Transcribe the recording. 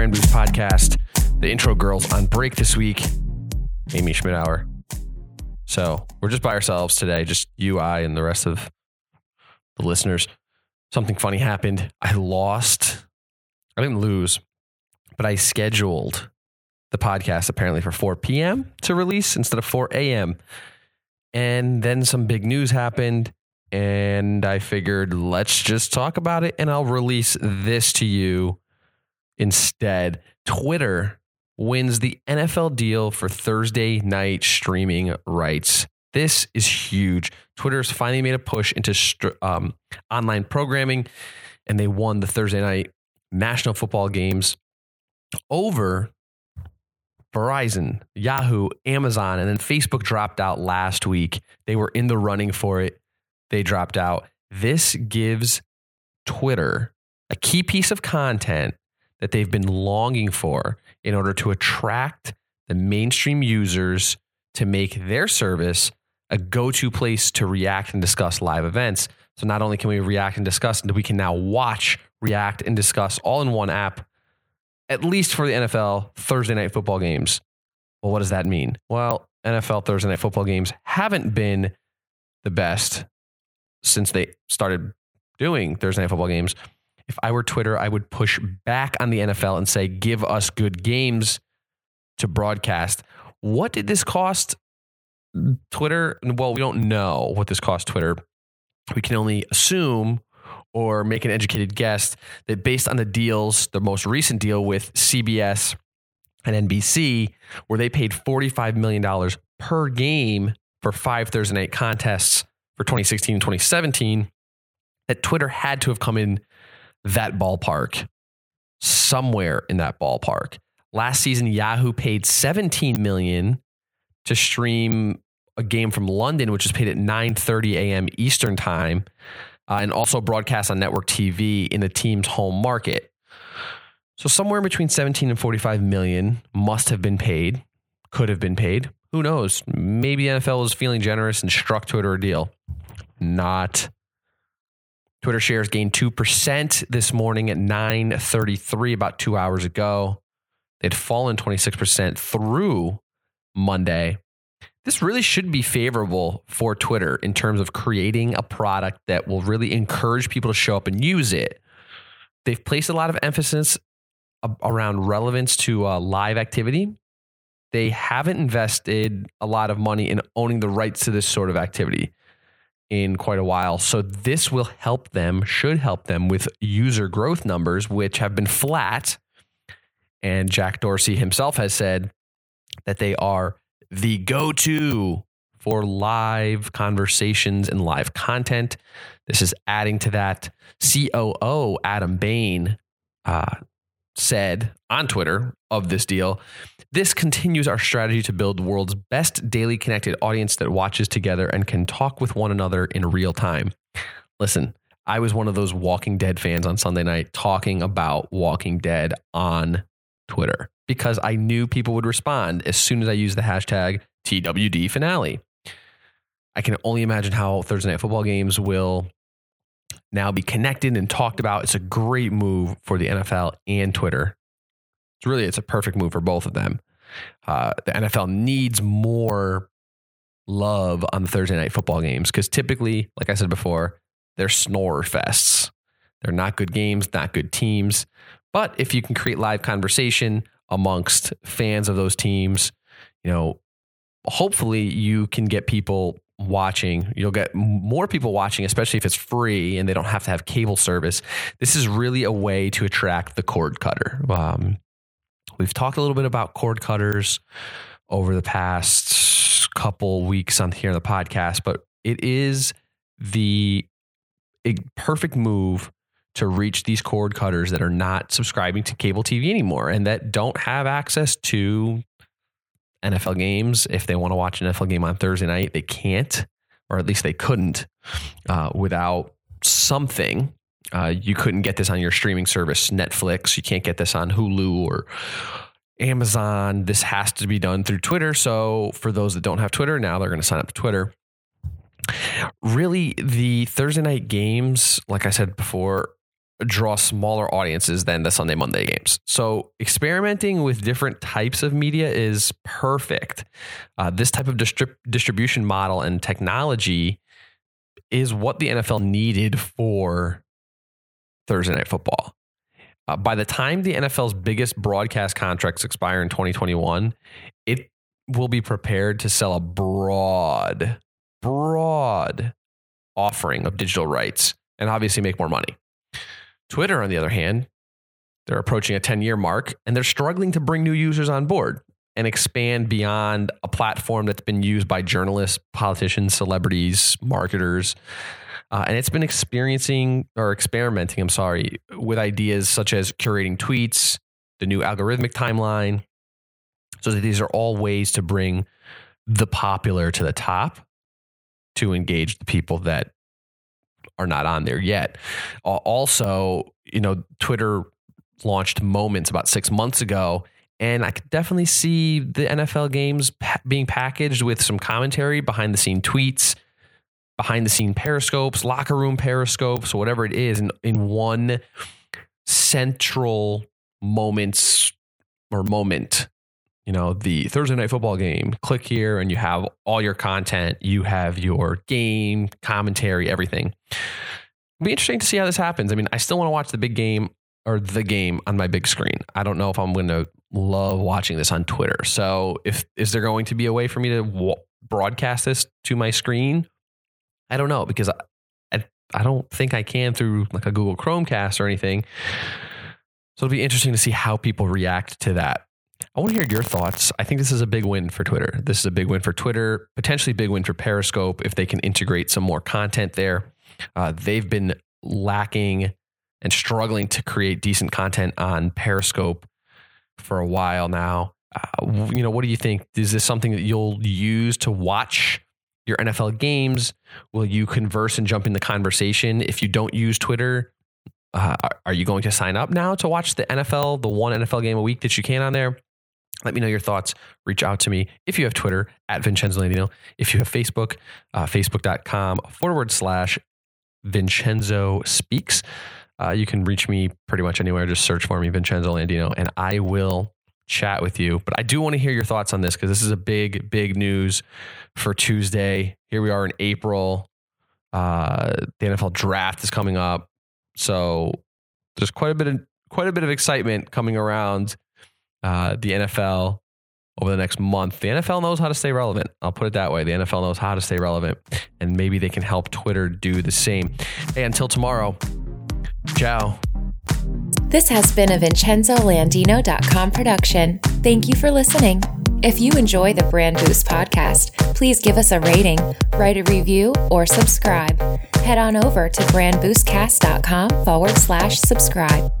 Brand Podcast. The intro girls on break this week. Amy Schmidhauer. So we're just by ourselves today, just you, I, and the rest of the listeners. Something funny happened. I lost. I didn't lose, but I scheduled the podcast apparently for 4 p.m. to release instead of 4 a.m. And then some big news happened and I figured let's just talk about it and I'll release this to you instead. Twitter wins the NFL deal for Thursday night streaming rights. This is huge. Twitter's finally made a push into um, online programming and they won the Thursday night national football games over Verizon, Yahoo, Amazon, and then Facebook dropped out last week. They were in the running for it they dropped out. This gives Twitter a key piece of content that they've been longing for in order to attract the mainstream users to make their service a go to place to react and discuss live events. So not only can we react and discuss, we can now watch, react, and discuss all in one app, at least for the NFL Thursday night football games. Well, what does that mean? Well, NFL Thursday night football games haven't been the best since they started doing Thursday night football games. If I were Twitter, I would push back on the NFL and say, give us good games to broadcast. What did this cost Twitter? Well, we don't know what this cost Twitter. We can only assume or make an educated guess that based on the deals, the most recent deal with CBS and NBC, where they paid $45 million per game for five Thursday night contests for 2016 and 2017 that Twitter had to have come in that ballpark, somewhere in that ballpark. Last season, Yahoo paid 17 million to stream a game from London, which was paid at 9:30 a.m. Eastern time, uh, and also broadcast on network TV in the team's home market. So somewhere between 17 and 45 million must have been paid, could have been paid. Who knows? Maybe NFL was feeling generous and struck Twitter a deal. Not. Twitter shares gained 2% this morning at 9:33 about 2 hours ago. They'd fallen 26% through Monday. This really should be favorable for Twitter in terms of creating a product that will really encourage people to show up and use it. They've placed a lot of emphasis around relevance to uh, live activity they haven't invested a lot of money in owning the rights to this sort of activity in quite a while. So this will help them, should help them with user growth numbers, which have been flat. And Jack Dorsey himself has said that they are the go to for live conversations and live content. This is adding to that. COO Adam Bain uh, said on Twitter of this deal. This continues our strategy to build the world's best daily connected audience that watches together and can talk with one another in real time. Listen, I was one of those Walking Dead fans on Sunday night talking about Walking Dead on Twitter because I knew people would respond as soon as I used the hashtag TWD finale. I can only imagine how Thursday night football games will now be connected and talked about. It's a great move for the NFL and Twitter. It's really it's a perfect move for both of them. Uh, the NFL needs more love on the Thursday night football games because typically, like I said before, they're snore fests. They're not good games, not good teams. But if you can create live conversation amongst fans of those teams, you know, hopefully you can get people watching. You'll get more people watching, especially if it's free and they don't have to have cable service. This is really a way to attract the cord cutter. Um, we've talked a little bit about cord cutters over the past couple weeks on here on the podcast, but it is the perfect move to reach these cord cutters that are not subscribing to cable TV anymore and that don't have access to NFL games. If they want to watch an NFL game on Thursday night, they can't, or at least they couldn't uh, without something. Uh, you couldn't get this on your streaming service, Netflix. You can't get this on Hulu or Amazon. This has to be done through Twitter. So for those that don't have Twitter, now they're going to sign up to Twitter. Really, the Thursday night games, like I said before, draw smaller audiences than the Sunday Monday games. So experimenting with different types of media is perfect. Uh, this type of distrib- distribution model and technology is what the NFL needed for Thursday Night Football. Uh, by the time the NFL's biggest broadcast contracts expire in 2021, it will be prepared to sell a broad, broad offering of digital rights and obviously make more money. Twitter, on the other hand, they're approaching a 10 year mark and they're struggling to bring new users on board and expand beyond a platform that's been used by journalists, politicians, celebrities, marketers. Uh, and it's been experiencing or experimenting, I'm sorry, with ideas such as curating tweets, the new algorithmic timeline. So these are all ways to bring the popular to the top to engage the people that are not on there yet. Also, you know, Twitter launched Moments about six months ago. And I could definitely see the NFL games being packaged with some commentary, behind the scene tweets, behind the scene periscopes, locker room periscopes, whatever it is, in, in one central moments or moment. You know, the Thursday night football game, click here and you have all your content. You have your game, commentary, everything. It'll be interesting to see how this happens. I mean, I still want to watch the big game or the game on my big screen. I don't know if I'm going to love watching this on Twitter. So, if is there going to be a way for me to w- broadcast this to my screen I don't know because I, I, I don't think I can through like a Google Chromecast or anything. So it'll be interesting to see how people react to that. I want to hear your thoughts. I think this is a big win for Twitter. This is a big win for Twitter, potentially big win for Periscope if they can integrate some more content there. Uh, they've been lacking and struggling to create decent content on Periscope for a while now. Uh, you know, what do you think? Is this something that you'll use to watch your NFL games? Will you converse and jump in the conversation if you don't use Twitter? Uh, are you going to sign up now to watch the NFL, the one NFL game a week that you can on there? Let me know your thoughts. Reach out to me if you have Twitter at Vincenzo Landino. If you have Facebook, uh, facebook.com forward slash Vincenzo Speaks. Uh, you can reach me pretty much anywhere. Just search for me, Vincenzo Landino, and I will chat with you. But I do want to hear your thoughts on this because this is a big, big news for Tuesday. Here we are in April. Uh, the NFL draft is coming up, so there's quite a bit of quite a bit of excitement coming around uh, the NFL over the next month. The NFL knows how to stay relevant. I'll put it that way. The NFL knows how to stay relevant, and maybe they can help Twitter do the same. Hey, until tomorrow, ciao. This has been a VincenzoLandino.com production. Thank you for listening. If you enjoy the Brand Boost podcast, please give us a rating, write a review, or subscribe. Head on over to brandboostcast.com forward slash subscribe.